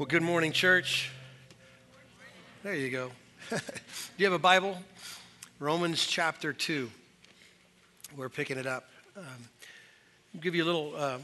Well, good morning, church. There you go. Do you have a Bible? Romans chapter 2. We're picking it up. Um, give you a little uh,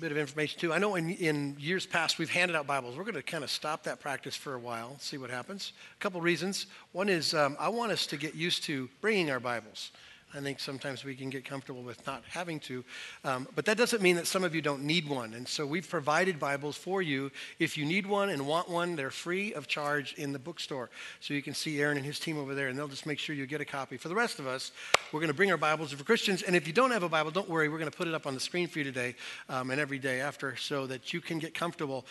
bit of information, too. I know in, in years past we've handed out Bibles. We're going to kind of stop that practice for a while, see what happens. A couple reasons. One is um, I want us to get used to bringing our Bibles. I think sometimes we can get comfortable with not having to. Um, but that doesn't mean that some of you don't need one. And so we've provided Bibles for you. If you need one and want one, they're free of charge in the bookstore. So you can see Aaron and his team over there, and they'll just make sure you get a copy. For the rest of us, we're going to bring our Bibles for Christians. And if you don't have a Bible, don't worry. We're going to put it up on the screen for you today um, and every day after so that you can get comfortable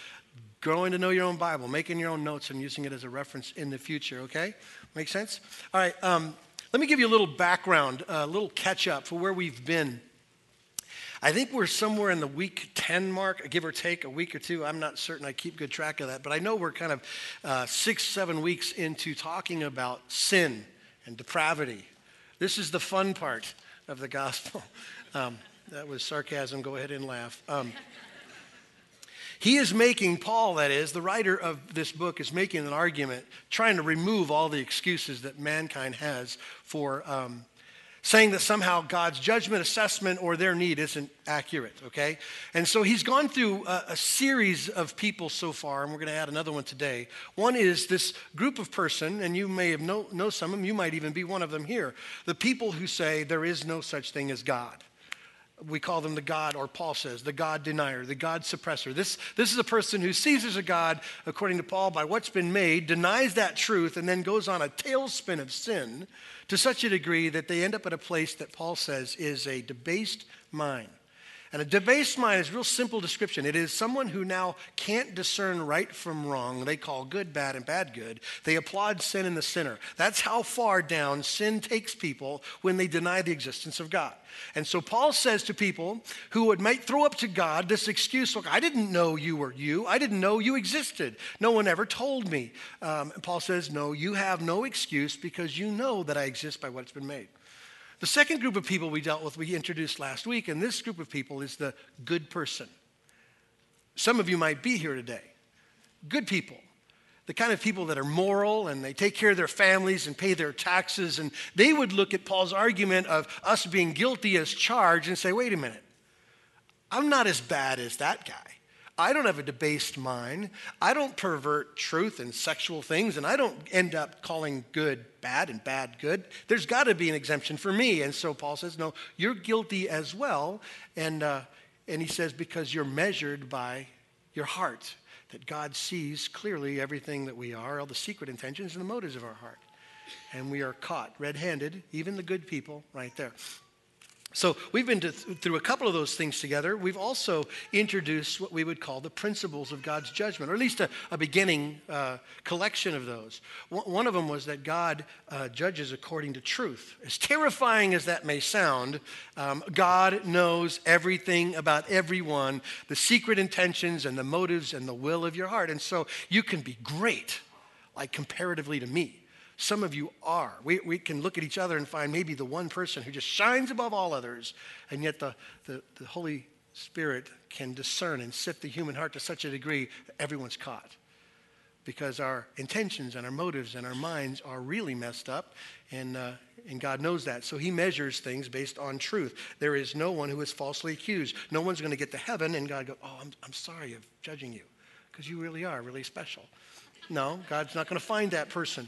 growing to know your own Bible, making your own notes, and using it as a reference in the future, okay? Make sense? All right. Um, let me give you a little background, a little catch up for where we've been. I think we're somewhere in the week 10 mark, give or take a week or two. I'm not certain. I keep good track of that. But I know we're kind of uh, six, seven weeks into talking about sin and depravity. This is the fun part of the gospel. Um, that was sarcasm. Go ahead and laugh. Um, he is making, Paul, that is, the writer of this book, is making an argument trying to remove all the excuses that mankind has for um, saying that somehow God's judgment, assessment, or their need isn't accurate, okay? And so he's gone through a, a series of people so far, and we're going to add another one today. One is this group of person, and you may have know, know some of them, you might even be one of them here, the people who say there is no such thing as God we call them the God, or Paul says, the God denier, the God suppressor. This, this is a person who sees as a God, according to Paul, by what's been made, denies that truth, and then goes on a tailspin of sin to such a degree that they end up at a place that Paul says is a debased mind. And a debased mind is a real simple description. It is someone who now can't discern right from wrong. They call good bad and bad good. They applaud sin and the sinner. That's how far down sin takes people when they deny the existence of God. And so Paul says to people who would might throw up to God this excuse, look, I didn't know you were you. I didn't know you existed. No one ever told me. Um, Paul says, no, you have no excuse because you know that I exist by what's been made. The second group of people we dealt with, we introduced last week, and this group of people is the good person. Some of you might be here today. Good people. The kind of people that are moral and they take care of their families and pay their taxes. And they would look at Paul's argument of us being guilty as charged and say, wait a minute, I'm not as bad as that guy. I don't have a debased mind. I don't pervert truth and sexual things, and I don't end up calling good bad and bad good. There's got to be an exemption for me. And so Paul says, No, you're guilty as well. And, uh, and he says, Because you're measured by your heart, that God sees clearly everything that we are, all the secret intentions and the motives of our heart. And we are caught red handed, even the good people, right there. So we've been to, through a couple of those things together. We've also introduced what we would call the principles of God's judgment, or at least a, a beginning uh, collection of those. One of them was that God uh, judges according to truth. As terrifying as that may sound, um, God knows everything about everyone, the secret intentions and the motives and the will of your heart. And so you can be great, like comparatively to me some of you are. We, we can look at each other and find maybe the one person who just shines above all others, and yet the, the, the Holy Spirit can discern and sift the human heart to such a degree that everyone's caught. Because our intentions and our motives and our minds are really messed up, and, uh, and God knows that. So He measures things based on truth. There is no one who is falsely accused. No one's going to get to heaven, and God go, Oh, I'm, I'm sorry of judging you, because you really are really special. No, God's not going to find that person.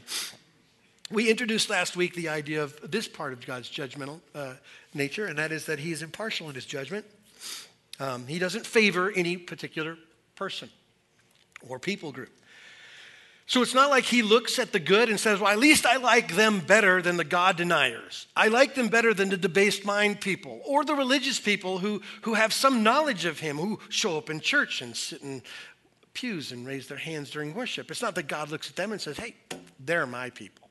We introduced last week the idea of this part of God's judgmental uh, nature, and that is that He is impartial in His judgment. Um, he doesn't favor any particular person or people group. So it's not like he looks at the good and says, Well, at least I like them better than the God deniers. I like them better than the debased mind people or the religious people who, who have some knowledge of him, who show up in church and sit in pews and raise their hands during worship. It's not that God looks at them and says, Hey, they're my people.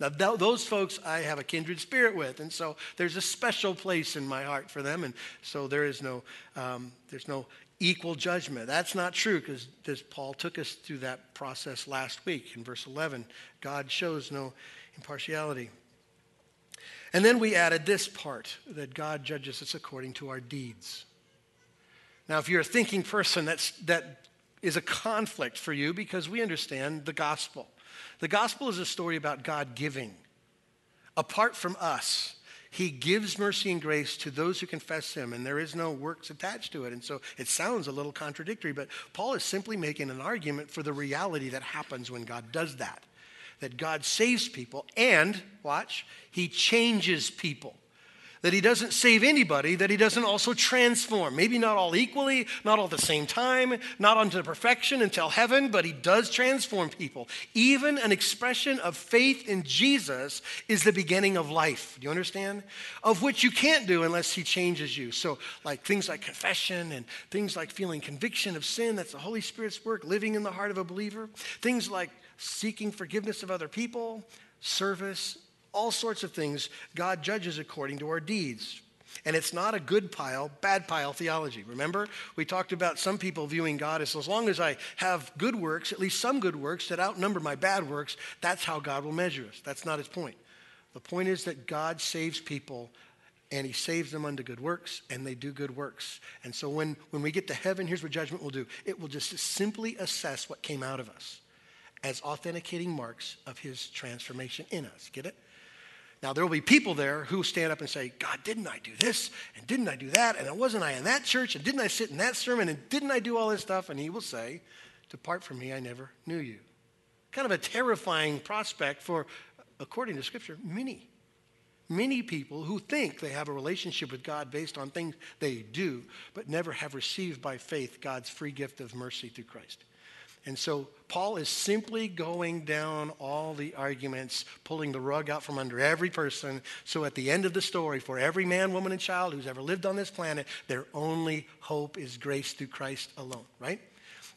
Now, th- those folks I have a kindred spirit with, and so there's a special place in my heart for them, and so there is no, um, there's no equal judgment. That's not true because Paul took us through that process last week in verse 11. God shows no impartiality. And then we added this part that God judges us according to our deeds. Now, if you're a thinking person, that's, that is a conflict for you because we understand the gospel. The gospel is a story about God giving. Apart from us, he gives mercy and grace to those who confess him, and there is no works attached to it. And so it sounds a little contradictory, but Paul is simply making an argument for the reality that happens when God does that. That God saves people, and, watch, he changes people that he doesn't save anybody, that he doesn't also transform. Maybe not all equally, not all at the same time, not unto perfection until heaven, but he does transform people. Even an expression of faith in Jesus is the beginning of life. Do you understand? Of which you can't do unless he changes you. So, like things like confession and things like feeling conviction of sin, that's the Holy Spirit's work, living in the heart of a believer. Things like seeking forgiveness of other people, service, all sorts of things God judges according to our deeds. And it's not a good pile, bad pile theology. Remember, we talked about some people viewing God as as long as I have good works, at least some good works that outnumber my bad works, that's how God will measure us. That's not his point. The point is that God saves people and he saves them unto good works and they do good works. And so when, when we get to heaven, here's what judgment will do it will just simply assess what came out of us as authenticating marks of his transformation in us. Get it? Now, there will be people there who stand up and say, God, didn't I do this? And didn't I do that? And wasn't I in that church? And didn't I sit in that sermon? And didn't I do all this stuff? And he will say, Depart from me, I never knew you. Kind of a terrifying prospect for, according to Scripture, many. Many people who think they have a relationship with God based on things they do, but never have received by faith God's free gift of mercy through Christ. And so Paul is simply going down all the arguments, pulling the rug out from under every person. So at the end of the story, for every man, woman, and child who's ever lived on this planet, their only hope is grace through Christ alone, right?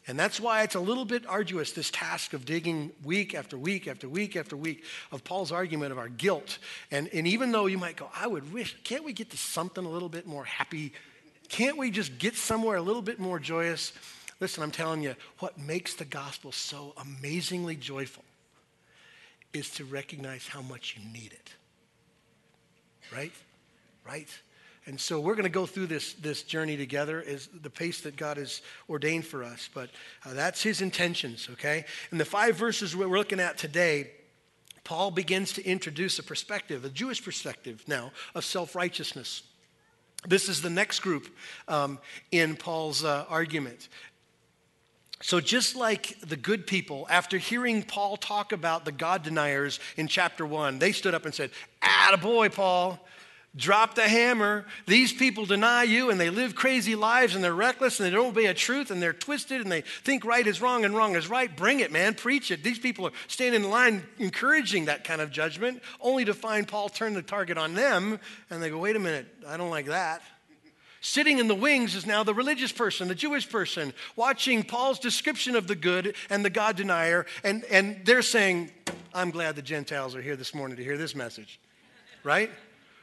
And that's why it's a little bit arduous, this task of digging week after week after week after week of Paul's argument of our guilt. And, and even though you might go, I would wish, can't we get to something a little bit more happy? Can't we just get somewhere a little bit more joyous? Listen, I'm telling you, what makes the gospel so amazingly joyful is to recognize how much you need it. Right? Right? And so we're going to go through this, this journey together is the pace that God has ordained for us. But uh, that's his intentions, okay? In the five verses we're looking at today, Paul begins to introduce a perspective, a Jewish perspective now, of self righteousness. This is the next group um, in Paul's uh, argument. So, just like the good people, after hearing Paul talk about the God deniers in chapter one, they stood up and said, boy, Paul, drop the hammer. These people deny you and they live crazy lives and they're reckless and they don't obey a truth and they're twisted and they think right is wrong and wrong is right. Bring it, man. Preach it. These people are standing in line encouraging that kind of judgment, only to find Paul turn the target on them and they go, wait a minute, I don't like that. Sitting in the wings is now the religious person, the Jewish person, watching Paul's description of the good and the God denier, and, and they're saying, I'm glad the Gentiles are here this morning to hear this message, right?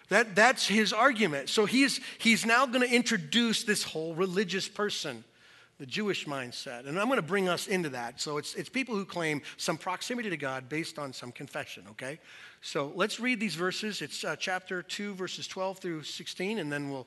That, that's his argument. So he's, he's now going to introduce this whole religious person, the Jewish mindset. And I'm going to bring us into that. So it's, it's people who claim some proximity to God based on some confession, okay? So let's read these verses. It's uh, chapter 2, verses 12 through 16, and then we'll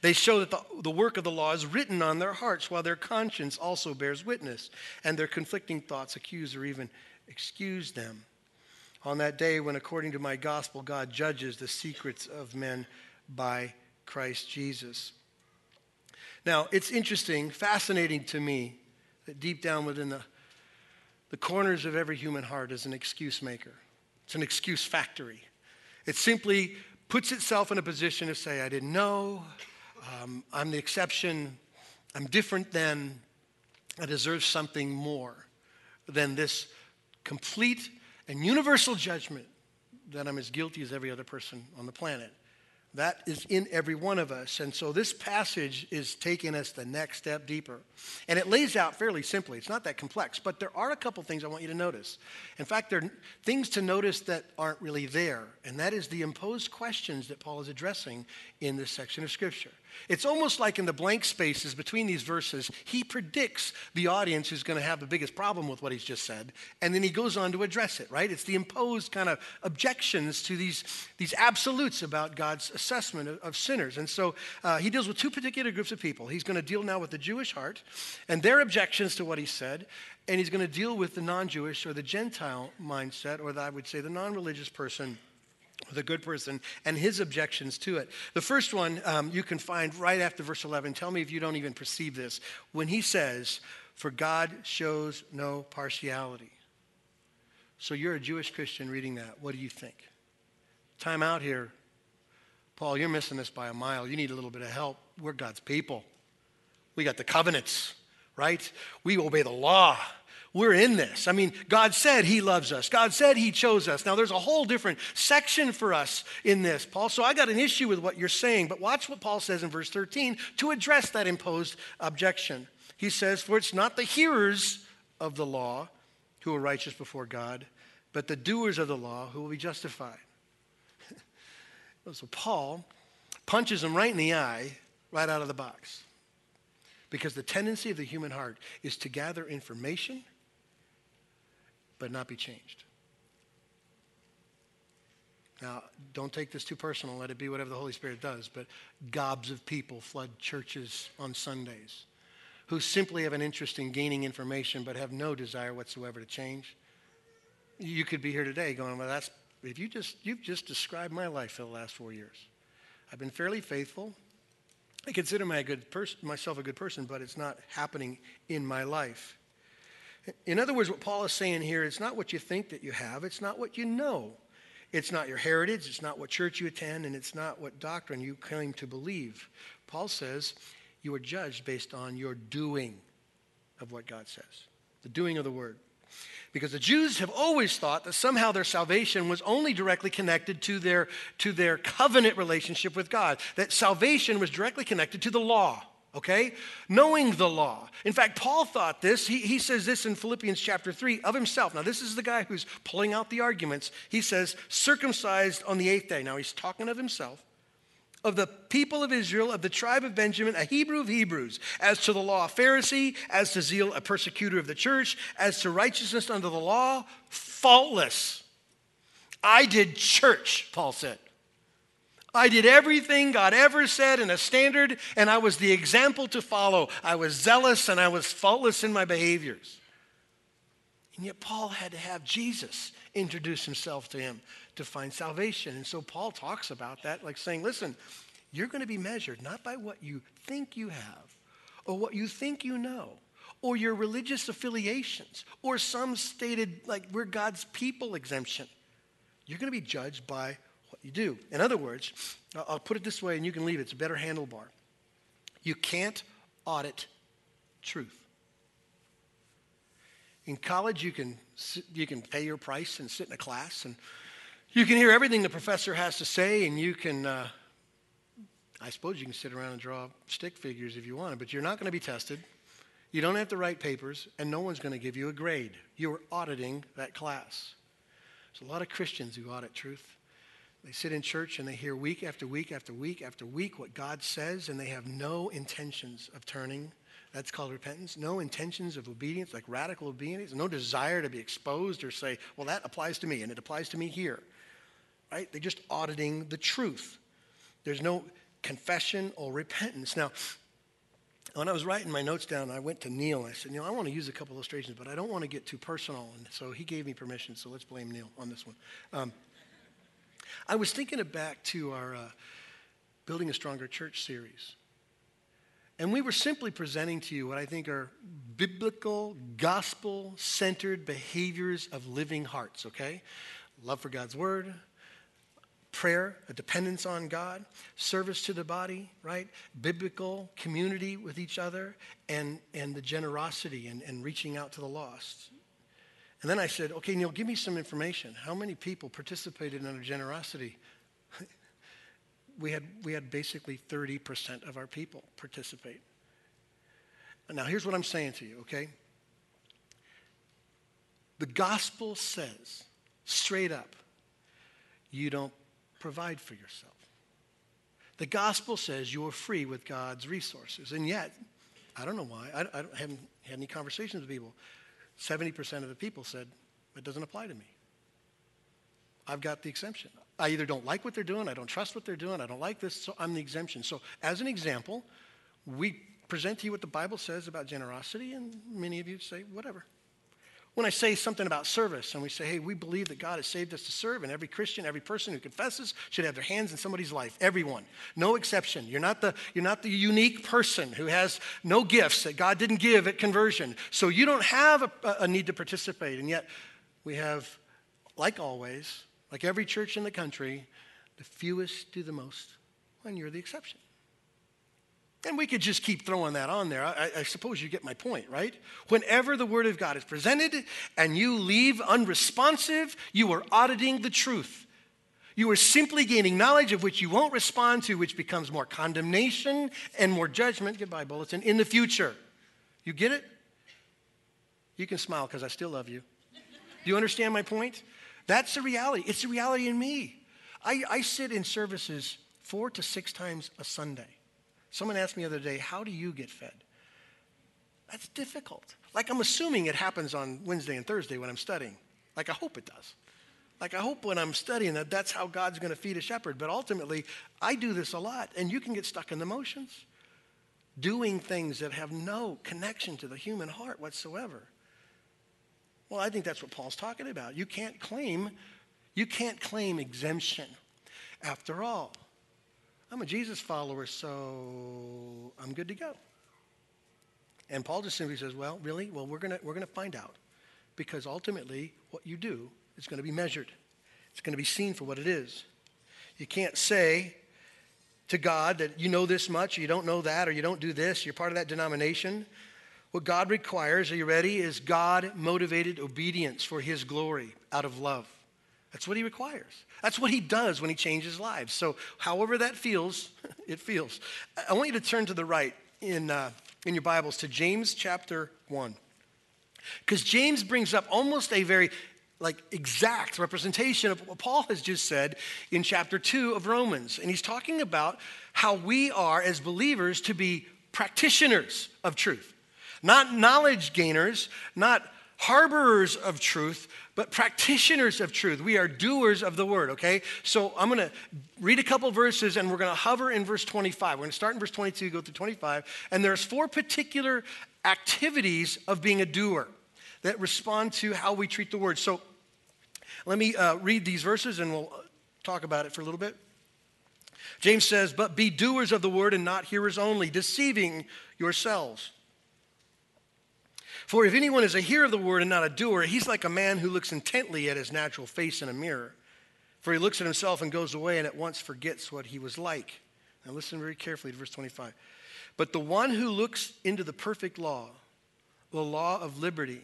They show that the, the work of the law is written on their hearts, while their conscience also bears witness, and their conflicting thoughts accuse or even excuse them. On that day, when according to my gospel, God judges the secrets of men by Christ Jesus. Now, it's interesting, fascinating to me that deep down within the, the corners of every human heart is an excuse maker. It's an excuse factory. It simply puts itself in a position to say, I didn't know, um, I'm the exception. I'm different than. I deserve something more than this complete and universal judgment that I'm as guilty as every other person on the planet. That is in every one of us. And so this passage is taking us the next step deeper. And it lays out fairly simply. It's not that complex, but there are a couple things I want you to notice. In fact, there are things to notice that aren't really there. And that is the imposed questions that Paul is addressing in this section of Scripture. It's almost like in the blank spaces between these verses, he predicts the audience who's going to have the biggest problem with what he's just said, and then he goes on to address it, right? It's the imposed kind of objections to these, these absolutes about God's assessment of, of sinners. And so uh, he deals with two particular groups of people. He's going to deal now with the Jewish heart and their objections to what he said, and he's going to deal with the non Jewish or the Gentile mindset, or the, I would say the non religious person the good person and his objections to it. The first one um, you can find right after verse 11. Tell me if you don't even perceive this. When he says, For God shows no partiality. So you're a Jewish Christian reading that. What do you think? Time out here. Paul, you're missing this by a mile. You need a little bit of help. We're God's people. We got the covenants, right? We obey the law. We're in this. I mean, God said He loves us. God said He chose us. Now, there's a whole different section for us in this, Paul. So I got an issue with what you're saying, but watch what Paul says in verse 13 to address that imposed objection. He says, For it's not the hearers of the law who are righteous before God, but the doers of the law who will be justified. so Paul punches him right in the eye right out of the box. Because the tendency of the human heart is to gather information but not be changed. Now, don't take this too personal. Let it be whatever the Holy Spirit does. But gobs of people flood churches on Sundays who simply have an interest in gaining information but have no desire whatsoever to change. You could be here today going, well, that's, if you just, you've just described my life for the last four years. I've been fairly faithful. I consider my good pers- myself a good person, but it's not happening in my life. In other words, what Paul is saying here, it's not what you think that you have, it's not what you know. It's not your heritage, it's not what church you attend, and it's not what doctrine you claim to believe. Paul says you are judged based on your doing of what God says, the doing of the word. Because the Jews have always thought that somehow their salvation was only directly connected to their, to their covenant relationship with God, that salvation was directly connected to the law okay? Knowing the law. In fact, Paul thought this. He, he says this in Philippians chapter 3 of himself. Now, this is the guy who's pulling out the arguments. He says, circumcised on the eighth day. Now, he's talking of himself. Of the people of Israel, of the tribe of Benjamin, a Hebrew of Hebrews, as to the law, a Pharisee, as to zeal, a persecutor of the church, as to righteousness under the law, faultless. I did church, Paul said. I did everything God ever said in a standard, and I was the example to follow. I was zealous and I was faultless in my behaviors. And yet, Paul had to have Jesus introduce himself to him to find salvation. And so, Paul talks about that, like saying, listen, you're going to be measured not by what you think you have or what you think you know or your religious affiliations or some stated, like, we're God's people exemption. You're going to be judged by you do. In other words, I'll put it this way and you can leave it. It's a better handlebar. You can't audit truth. In college, you can, you can pay your price and sit in a class, and you can hear everything the professor has to say, and you can, uh, I suppose you can sit around and draw stick figures if you want, but you're not going to be tested. You don't have to write papers, and no one's going to give you a grade. You're auditing that class. There's a lot of Christians who audit truth. They sit in church and they hear week after week after week after week what God says, and they have no intentions of turning. That's called repentance. No intentions of obedience, like radical obedience. No desire to be exposed or say, well, that applies to me and it applies to me here. Right? They're just auditing the truth. There's no confession or repentance. Now, when I was writing my notes down, I went to Neil. And I said, Neil, I want to use a couple illustrations, but I don't want to get too personal. And so he gave me permission, so let's blame Neil on this one. Um, I was thinking it back to our uh, Building a Stronger Church series. And we were simply presenting to you what I think are biblical, gospel centered behaviors of living hearts, okay? Love for God's word, prayer, a dependence on God, service to the body, right? Biblical community with each other, and, and the generosity and, and reaching out to the lost. And then I said, okay, Neil, give me some information. How many people participated in our generosity? we had, we had basically 30% of our people participate. Now, here's what I'm saying to you, okay? The gospel says straight up, you don't provide for yourself. The gospel says you're free with God's resources. And yet, I don't know why, I, I haven't had any conversations with people. 70% of the people said, it doesn't apply to me. I've got the exemption. I either don't like what they're doing, I don't trust what they're doing, I don't like this, so I'm the exemption. So, as an example, we present to you what the Bible says about generosity, and many of you say, whatever. When I say something about service and we say, hey, we believe that God has saved us to serve, and every Christian, every person who confesses should have their hands in somebody's life. Everyone. No exception. You're not the, you're not the unique person who has no gifts that God didn't give at conversion. So you don't have a, a need to participate. And yet we have, like always, like every church in the country, the fewest do the most, and you're the exception. And we could just keep throwing that on there. I, I, suppose you get my point, right? Whenever the Word of God is presented and you leave unresponsive, you are auditing the truth. You are simply gaining knowledge of which you won't respond to, which becomes more condemnation and more judgment. Goodbye, bulletin. In the future. You get it? You can smile because I still love you. Do you understand my point? That's the reality. It's the reality in me. I, I sit in services four to six times a Sunday. Someone asked me the other day, How do you get fed? That's difficult. Like, I'm assuming it happens on Wednesday and Thursday when I'm studying. Like, I hope it does. Like, I hope when I'm studying that that's how God's going to feed a shepherd. But ultimately, I do this a lot, and you can get stuck in the motions, doing things that have no connection to the human heart whatsoever. Well, I think that's what Paul's talking about. You can't claim, you can't claim exemption. After all, I'm a Jesus follower, so I'm good to go. And Paul just simply says, Well, really? Well, we're going we're going to find out. Because ultimately, what you do is going to be measured, it's going to be seen for what it is. You can't say to God that you know this much, or you don't know that, or you don't do this, you're part of that denomination. What God requires, are you ready, is God motivated obedience for his glory out of love. That's what he requires. That's what he does when he changes lives. So, however that feels, it feels. I want you to turn to the right in, uh, in your Bibles to James chapter 1. Because James brings up almost a very like exact representation of what Paul has just said in chapter 2 of Romans. And he's talking about how we are, as believers, to be practitioners of truth, not knowledge gainers, not harborers of truth, but practitioners of truth. We are doers of the word, okay? So I'm going to read a couple verses and we're going to hover in verse 25. We're going to start in verse 22, go through 25. And there's four particular activities of being a doer that respond to how we treat the word. So let me uh, read these verses and we'll talk about it for a little bit. James says, But be doers of the word and not hearers only, deceiving yourselves. For if anyone is a hearer of the word and not a doer, he's like a man who looks intently at his natural face in a mirror. For he looks at himself and goes away and at once forgets what he was like. Now listen very carefully to verse 25. But the one who looks into the perfect law, the law of liberty,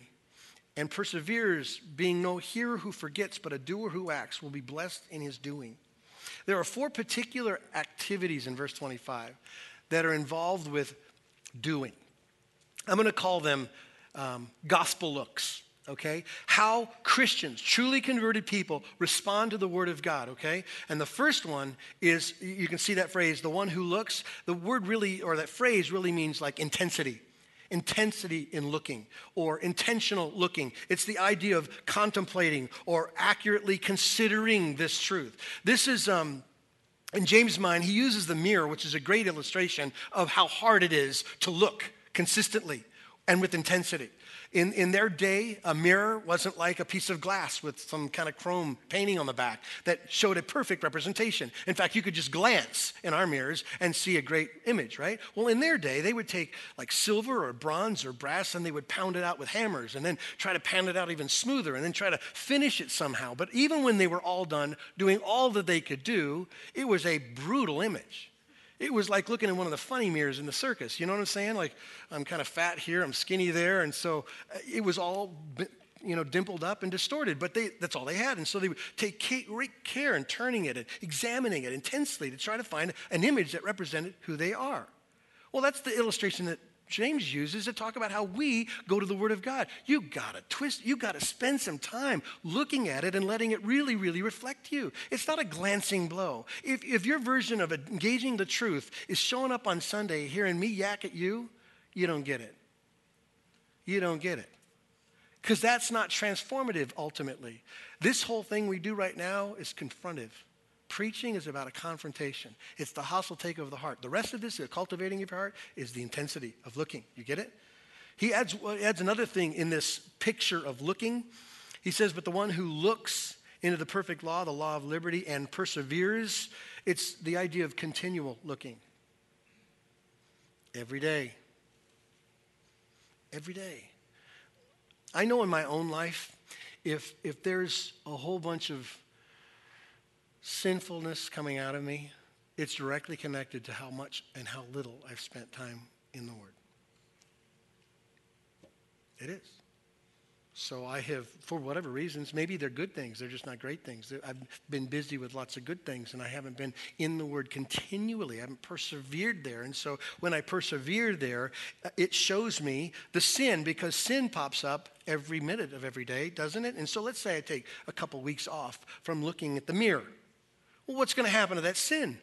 and perseveres, being no hearer who forgets, but a doer who acts, will be blessed in his doing. There are four particular activities in verse 25 that are involved with doing. I'm going to call them um, gospel looks okay? How Christians, truly converted people, respond to the Word of God, okay? And the first one is you can see that phrase, the one who looks. The word really, or that phrase really means like intensity. Intensity in looking or intentional looking. It's the idea of contemplating or accurately considering this truth. This is, um, in James' mind, he uses the mirror, which is a great illustration of how hard it is to look consistently and with intensity. In, in their day, a mirror wasn't like a piece of glass with some kind of chrome painting on the back that showed a perfect representation. In fact, you could just glance in our mirrors and see a great image, right? Well, in their day, they would take like silver or bronze or brass and they would pound it out with hammers and then try to pound it out even smoother and then try to finish it somehow. But even when they were all done doing all that they could do, it was a brutal image. It was like looking in one of the funny mirrors in the circus. You know what I'm saying? Like, I'm kind of fat here, I'm skinny there. And so uh, it was all you know, dimpled up and distorted, but they, that's all they had. And so they would take great care in turning it and examining it intensely to try to find an image that represented who they are. Well, that's the illustration that James uses to talk about how we go to the Word of God. You gotta twist, you gotta spend some time looking at it and letting it really, really reflect you. It's not a glancing blow. If, if your version of engaging the truth is showing up on Sunday hearing me yak at you, you don't get it. You don't get it. Because that's not transformative ultimately. This whole thing we do right now is confrontive. Preaching is about a confrontation. It's the hostile take of the heart. The rest of this, the cultivating of your heart, is the intensity of looking. You get it? He adds, adds another thing in this picture of looking. He says, But the one who looks into the perfect law, the law of liberty, and perseveres, it's the idea of continual looking. Every day. Every day. I know in my own life, if, if there's a whole bunch of sinfulness coming out of me, it's directly connected to how much and how little I've spent time in the Word. It is. So I have, for whatever reasons, maybe they're good things, they're just not great things. I've been busy with lots of good things and I haven't been in the Word continually. I haven't persevered there. And so when I persevere there, uh, it shows me the sin because sin pops up every minute of every day, doesn't it? And so let's say I take a couple weeks off from looking at the mirror. Well, what's going to happen to that sin?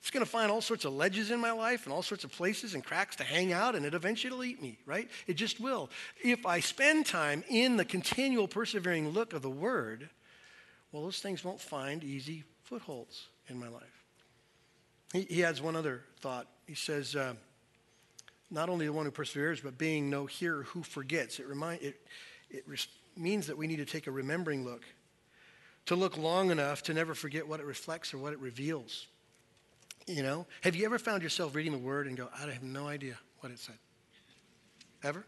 It's going to find all sorts of ledges in my life and all sorts of places and cracks to hang out, and it eventually will eat me, right? It just will. If I spend time in the continual persevering look of the Word, well, those things won't find easy footholds in my life. He, he adds one other thought. He says, uh, not only the one who perseveres, but being no hearer who forgets. It, remind, it, it res- means that we need to take a remembering look to look long enough to never forget what it reflects or what it reveals. You know, have you ever found yourself reading the word and go, I have no idea what it said? Ever?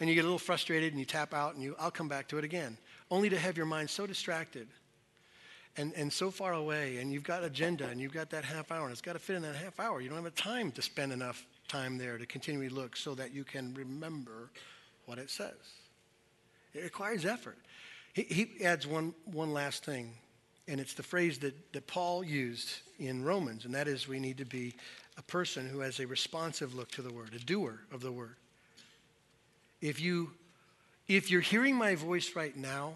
And you get a little frustrated and you tap out and you, I'll come back to it again, only to have your mind so distracted and, and so far away, and you've got agenda and you've got that half hour, and it's got to fit in that half hour. You don't have time to spend enough time there to continually look so that you can remember what it says. It requires effort. He, he adds one, one last thing, and it's the phrase that, that Paul used in Romans, and that is we need to be a person who has a responsive look to the word, a doer of the word. If you if you're hearing my voice right now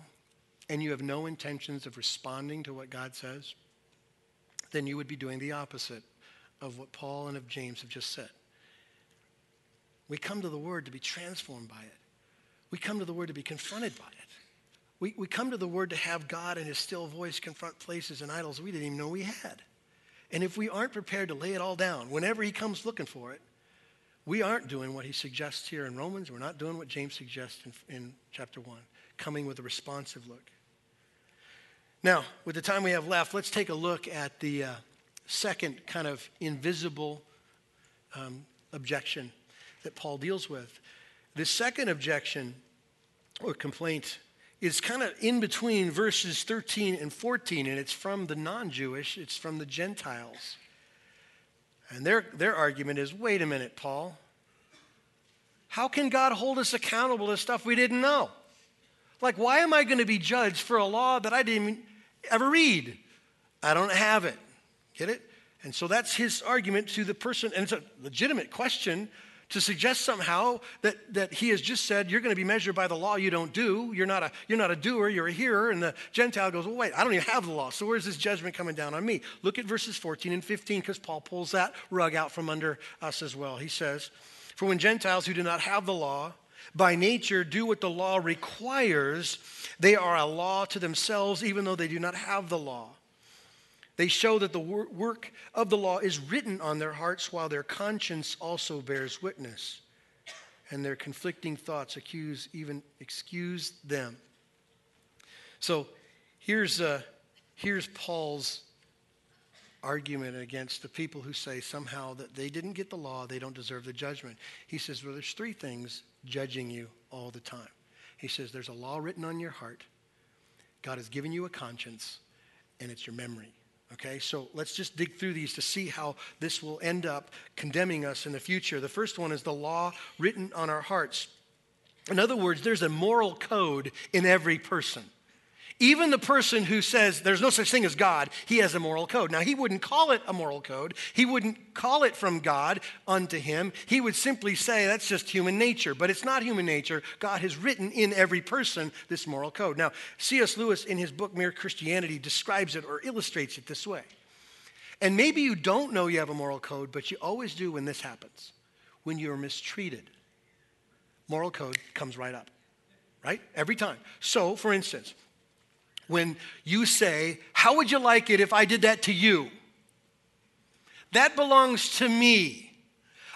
and you have no intentions of responding to what God says, then you would be doing the opposite of what Paul and of James have just said. We come to the word to be transformed by it. We come to the word to be confronted by it. We, we come to the Word to have God and His still voice confront places and idols we didn't even know we had. And if we aren't prepared to lay it all down, whenever He comes looking for it, we aren't doing what He suggests here in Romans. We're not doing what James suggests in, in chapter 1, coming with a responsive look. Now, with the time we have left, let's take a look at the uh, second kind of invisible um, objection that Paul deals with. The second objection or complaint is kind of in between verses 13 and 14, and it's from the non Jewish, it's from the Gentiles. And their, their argument is wait a minute, Paul. How can God hold us accountable to stuff we didn't know? Like, why am I going to be judged for a law that I didn't ever read? I don't have it. Get it? And so that's his argument to the person, and it's a legitimate question to suggest somehow that, that he has just said, you're going to be measured by the law you don't do. You're not, a, you're not a doer, you're a hearer. And the Gentile goes, well, wait, I don't even have the law. So where's this judgment coming down on me? Look at verses 14 and 15 because Paul pulls that rug out from under us as well. He says, For when Gentiles who do not have the law, by nature do what the law requires, they are a law to themselves, even though they do not have the law. They show that the work of the law is written on their hearts while their conscience also bears witness. And their conflicting thoughts accuse, even excuse them. So here's, uh, here's Paul's argument against the people who say somehow that they didn't get the law, they don't deserve the judgment. He says, well, there's three things judging you all the time. He says, there's a law written on your heart, God has given you a conscience, and it's your memory. Okay, so let's just dig through these to see how this will end up condemning us in the future. The first one is the law written on our hearts. In other words, there's a moral code in every person. Even the person who says there's no such thing as God, he has a moral code. Now, he wouldn't call it a moral code. He wouldn't call it from God unto him. He would simply say that's just human nature. But it's not human nature. God has written in every person this moral code. Now, C.S. Lewis, in his book Mere Christianity, describes it or illustrates it this way. And maybe you don't know you have a moral code, but you always do when this happens when you're mistreated. Moral code comes right up, right? Every time. So, for instance, when you say, How would you like it if I did that to you? That belongs to me.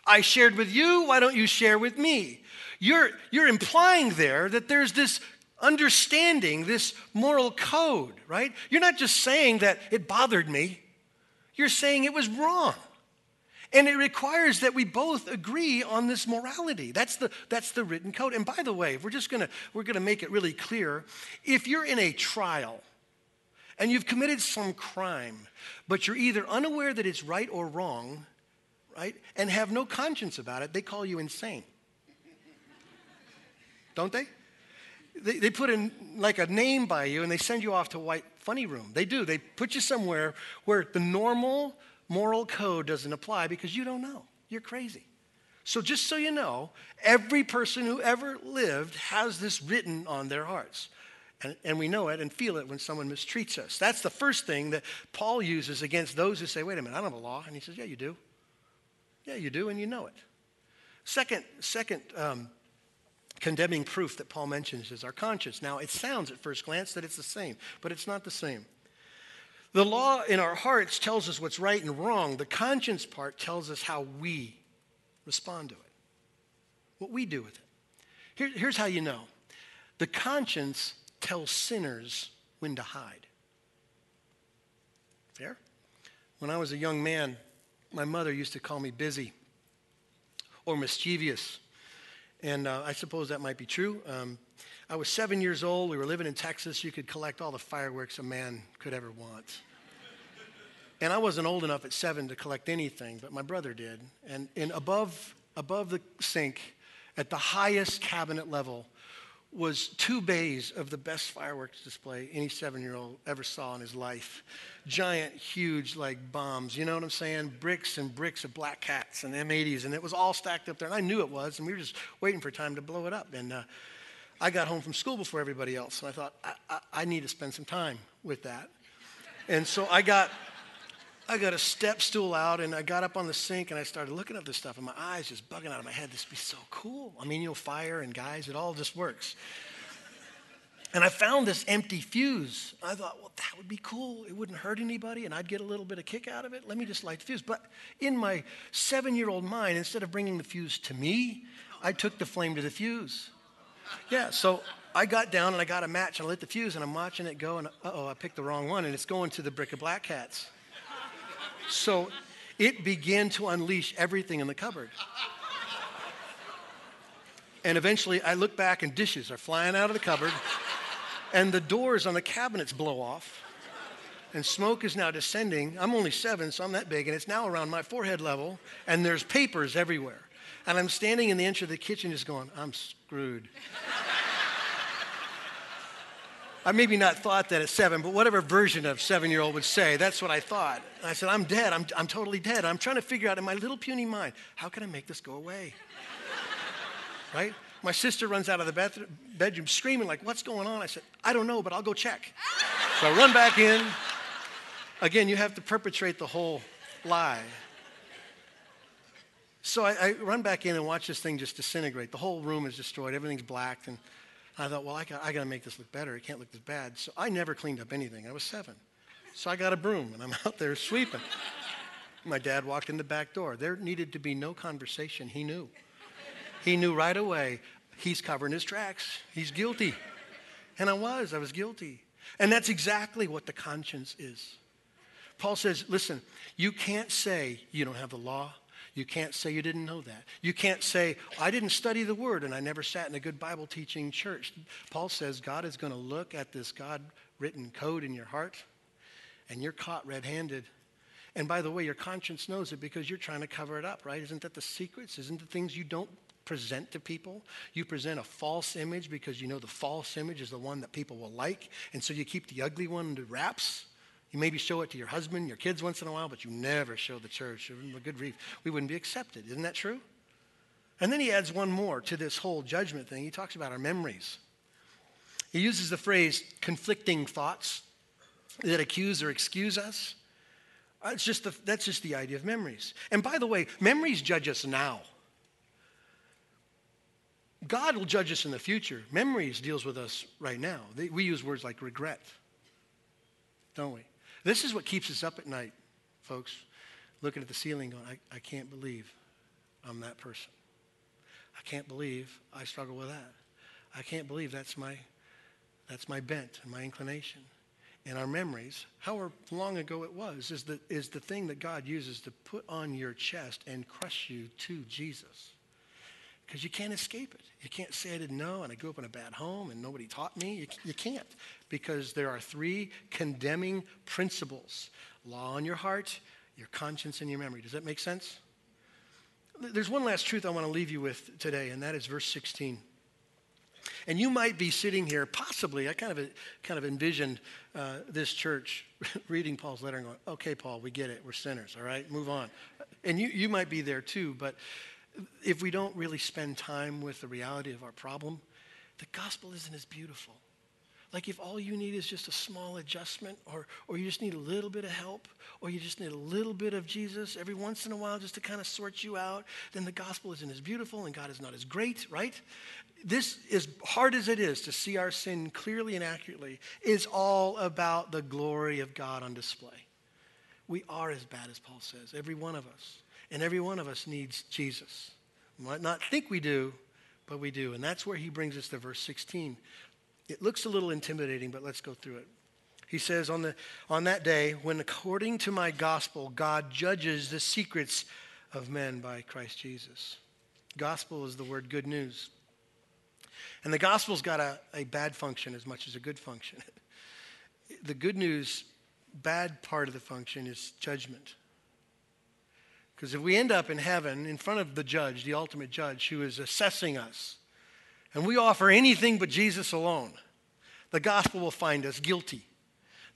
I shared with you, why don't you share with me? You're, you're implying there that there's this understanding, this moral code, right? You're not just saying that it bothered me, you're saying it was wrong. And it requires that we both agree on this morality. That's the, that's the written code. And by the way, we're just gonna, we're gonna make it really clear, if you're in a trial and you've committed some crime, but you're either unaware that it's right or wrong, right, and have no conscience about it, they call you insane. Don't they? They, they put in like a name by you and they send you off to white funny room. They do. They put you somewhere where the normal moral code doesn't apply because you don't know. You're crazy. So, just so you know, every person who ever lived has this written on their hearts. And, and, we know it and feel it when someone mistreats us. That's the first thing that Paul uses against those who say, wait a minute, I don't have a law. And he says, yeah, you do. Yeah, you do, and you know it. Second, second um, condemning proof that Paul mentions is our conscience. Now, it sounds at first glance that it's the same, but it's not the same. The law in our hearts tells us what's right and wrong. The conscience part tells us how we respond to it, what we do with it. Here, here's how you know the conscience tells sinners when to hide. Fair? When I was a young man, my mother used to call me busy or mischievous. And uh, I suppose that might be true. Um, I was seven years old. We were living in Texas. You could collect all the fireworks a man could ever want. And I wasn't old enough at seven to collect anything, but my brother did. And, and above, above the sink, at the highest cabinet level, was two bays of the best fireworks display any seven year old ever saw in his life. Giant, huge, like bombs, you know what I'm saying? Bricks and bricks of black cats and M80s, and it was all stacked up there. And I knew it was, and we were just waiting for time to blow it up. And uh, I got home from school before everybody else, and I thought, I, I, I need to spend some time with that. And so I got I got a step stool out and I got up on the sink and I started looking at this stuff and my eyes just bugging out of my head. This would be so cool. I mean, you know, fire and guys, it all just works. And I found this empty fuse. I thought, well, that would be cool. It wouldn't hurt anybody and I'd get a little bit of kick out of it. Let me just light the fuse. But in my seven year old mind, instead of bringing the fuse to me, I took the flame to the fuse. Yeah, so I got down and I got a match and I lit the fuse and I'm watching it go and oh, I picked the wrong one and it's going to the brick of black cats. So it began to unleash everything in the cupboard. And eventually I look back and dishes are flying out of the cupboard, and the doors on the cabinets blow off, and smoke is now descending. I'm only seven, so I'm that big, and it's now around my forehead level, and there's papers everywhere. And I'm standing in the entry of the kitchen just going, I'm screwed. I maybe not thought that at seven, but whatever version of seven year old would say, that's what I thought. And I said, I'm dead. I'm, I'm totally dead. I'm trying to figure out in my little puny mind, how can I make this go away? right? My sister runs out of the bathroom, bedroom screaming, like, what's going on? I said, I don't know, but I'll go check. so I run back in. Again, you have to perpetrate the whole lie. So I, I, run back in and watch this thing just disintegrate. The whole room is destroyed. Everything's blacked. And I thought, well, I got, I got to make this look better. It can't look this bad. So I never cleaned up anything. I was seven. So I got a broom and I'm out there sweeping. My dad walked in the back door. There needed to be no conversation. He knew. He knew right away he's covering his tracks. He's guilty. And I was. I was guilty. And that's exactly what the conscience is. Paul says, listen, you can't say you don't have the law you can't say you didn't know that. You can't say, I didn't study the word and I never sat in a good Bible teaching church. Paul says God is going to look at this God written code in your heart and you're caught red handed. And by the way, your conscience knows it because you're trying to cover it up, right? Isn't that the secrets? Isn't the things you don't present to people. You present a false image because you know the false image is the one that people will like. And so you keep the ugly one under wraps. You maybe show it to your husband, your kids once in a while, but you never show the church. A good grief. We wouldn't be accepted. Isn't that true? And then he adds one more to this whole judgment thing. He talks about our memories. He uses the phrase conflicting thoughts that accuse or excuse us. Uh, that's just the, that's just the idea of memories. And by the way, memories judge us now. God will judge us in the future. Memories deals with us right now. We use words like regret, don't we? This is what keeps us up at night, folks. Looking at the ceiling going, I, I can't believe I'm that person. I can't believe I struggle with that. I can't believe that's my, that's my bent and my inclination. And our memories, however long ago it was, is the, is the thing that God uses to put on your chest and crush you to Jesus because you can't escape it. You can't say I didn't know and I grew up in a bad home and nobody taught me. You, you can't because there are three condemning principles law on your heart, your conscience, and your memory. Does that make sense? There's one last truth I want to leave you with today, and that is verse 16. And you might be sitting here, possibly, I kind of, kind of envisioned uh, this church reading Paul's letter and going, okay, Paul, we get it. We're sinners, all right? Move on. And you, you might be there too, but if we don't really spend time with the reality of our problem, the gospel isn't as beautiful. Like if all you need is just a small adjustment, or, or you just need a little bit of help, or you just need a little bit of Jesus every once in a while just to kind of sort you out, then the gospel isn't as beautiful and God is not as great, right? This, as hard as it is to see our sin clearly and accurately, is all about the glory of God on display. We are as bad as Paul says, every one of us. And every one of us needs Jesus. We might not think we do, but we do. And that's where he brings us to verse 16. It looks a little intimidating, but let's go through it. He says, on, the, on that day, when according to my gospel, God judges the secrets of men by Christ Jesus. Gospel is the word good news. And the gospel's got a, a bad function as much as a good function. the good news, bad part of the function is judgment. Because if we end up in heaven in front of the judge, the ultimate judge, who is assessing us, and we offer anything but Jesus alone, the gospel will find us guilty.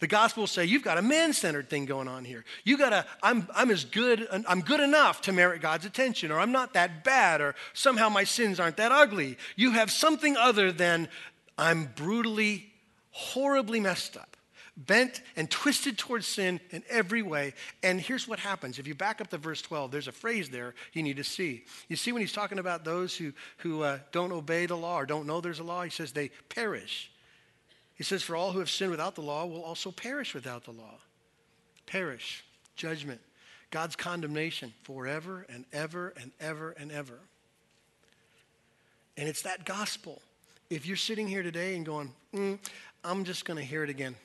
The gospel will say, You've got a man centered thing going on here. You got a, I'm, I'm as good, I'm good enough to merit God's attention, or I'm not that bad, or somehow my sins aren't that ugly. You have something other than I'm brutally, horribly messed up bent and twisted towards sin in every way. And here's what happens. If you back up to verse 12, there's a phrase there you need to see. You see when he's talking about those who, who uh, don't obey the law or don't know there's a law, he says they perish. He says, For all who have sinned without the law will also perish without the law. Perish, judgment, God's condemnation forever and ever and ever and ever. And it's that gospel. If you're sitting here today and going, mm, I'm just going to hear it again.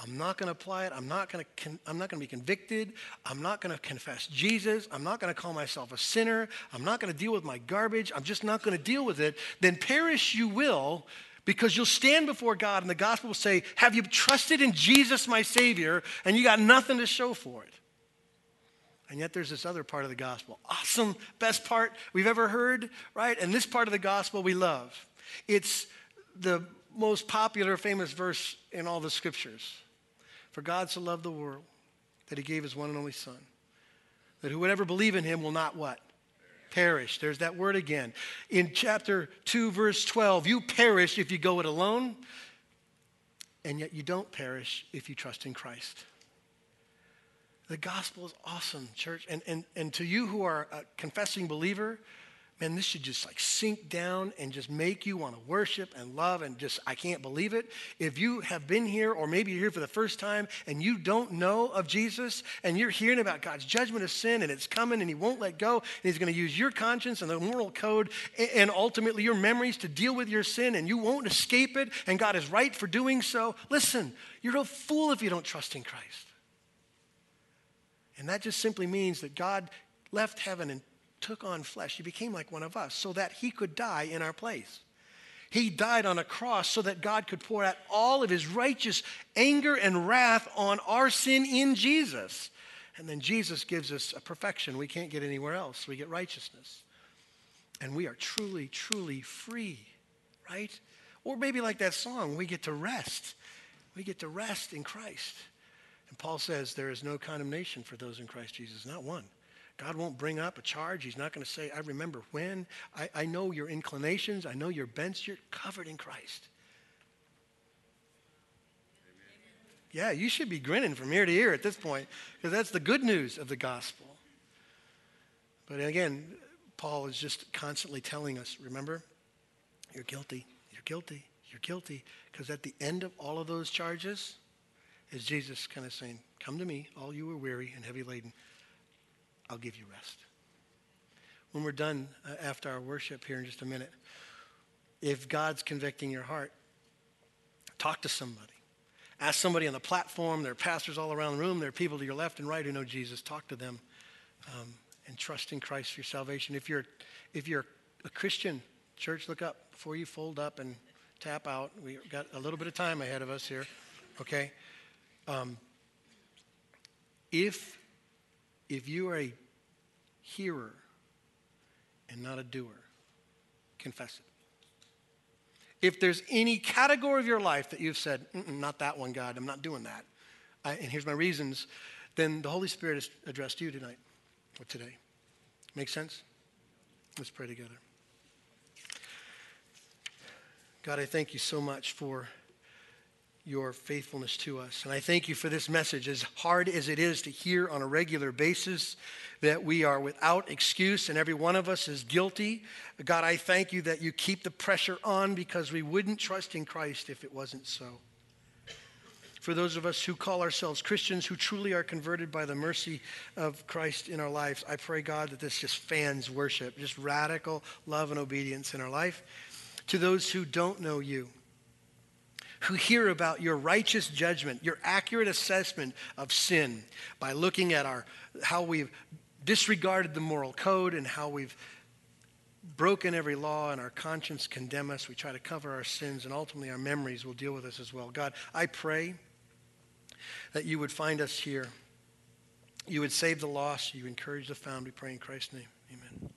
I'm not going to apply it. I'm not going to I'm not going to be convicted. I'm not going to confess Jesus. I'm not going to call myself a sinner. I'm not going to deal with my garbage. I'm just not going to deal with it. Then perish you will because you'll stand before God and the gospel will say, "Have you trusted in Jesus my savior?" and you got nothing to show for it. And yet there's this other part of the gospel. Awesome, best part we've ever heard, right? And this part of the gospel we love. It's the most popular famous verse in all the scriptures. For God so loved the world that he gave his one and only Son, that whoever believe in him will not what? Perish. There's that word again. In chapter 2, verse 12, you perish if you go it alone, and yet you don't perish if you trust in Christ. The gospel is awesome, church. And, and, and to you who are a confessing believer, man, this should just like sink down and just make you want to worship and love and just, I can't believe it. If you have been here or maybe you're here for the first time and you don't know of Jesus and you're hearing about God's judgment of sin and it's coming and He won't let go and He's going to use your conscience and the moral code and ultimately your memories to deal with your sin and you won't escape it and God is right for doing so, listen, you're a fool if you don't trust in Christ. And that just simply means that God left heaven and took on flesh. He became like one of us so that he could die in our place. He died on a cross so that God could pour out all of his righteous anger and wrath on our sin in Jesus. And then Jesus gives us a perfection we can't get anywhere else. We get righteousness. And we are truly, truly free, right? Or maybe like that song, we get to rest. We get to rest in Christ. And Paul says there is no condemnation for those in Christ Jesus, not one. God won't bring up a charge. He's not going to say, I remember when. I, I know your inclinations. I know your bents. You're covered in Christ. Amen. Yeah, you should be grinning from ear to ear at this point because that's the good news of the gospel. But again, Paul is just constantly telling us remember, you're guilty, you're guilty, you're guilty. Because at the end of all of those charges is Jesus kind of saying, Come to me, all you are weary and heavy laden. I'll give you rest. When we're done uh, after our worship here in just a minute, if God's convicting your heart, talk to somebody. Ask somebody on the platform. There are pastors all around the room. There are people to your left and right who know Jesus. Talk to them um, and trust in Christ for your salvation. If you're, if you're a Christian, church, look up before you fold up and tap out. We've got a little bit of time ahead of us here, okay? Um, if if you are a hearer and not a doer, confess it. If there's any category of your life that you've said, not that one, God, I'm not doing that, I, and here's my reasons, then the Holy Spirit has addressed you tonight or today. Make sense? Let's pray together. God, I thank you so much for your faithfulness to us. And I thank you for this message, as hard as it is to hear on a regular basis that we are without excuse and every one of us is guilty. God, I thank you that you keep the pressure on because we wouldn't trust in Christ if it wasn't so. For those of us who call ourselves Christians, who truly are converted by the mercy of Christ in our lives, I pray, God, that this just fans worship, just radical love and obedience in our life. To those who don't know you, who hear about your righteous judgment, your accurate assessment of sin by looking at our, how we've disregarded the moral code and how we've broken every law and our conscience condemn us. We try to cover our sins and ultimately our memories will deal with us as well. God, I pray that you would find us here. You would save the lost. You encourage the found. We pray in Christ's name. Amen.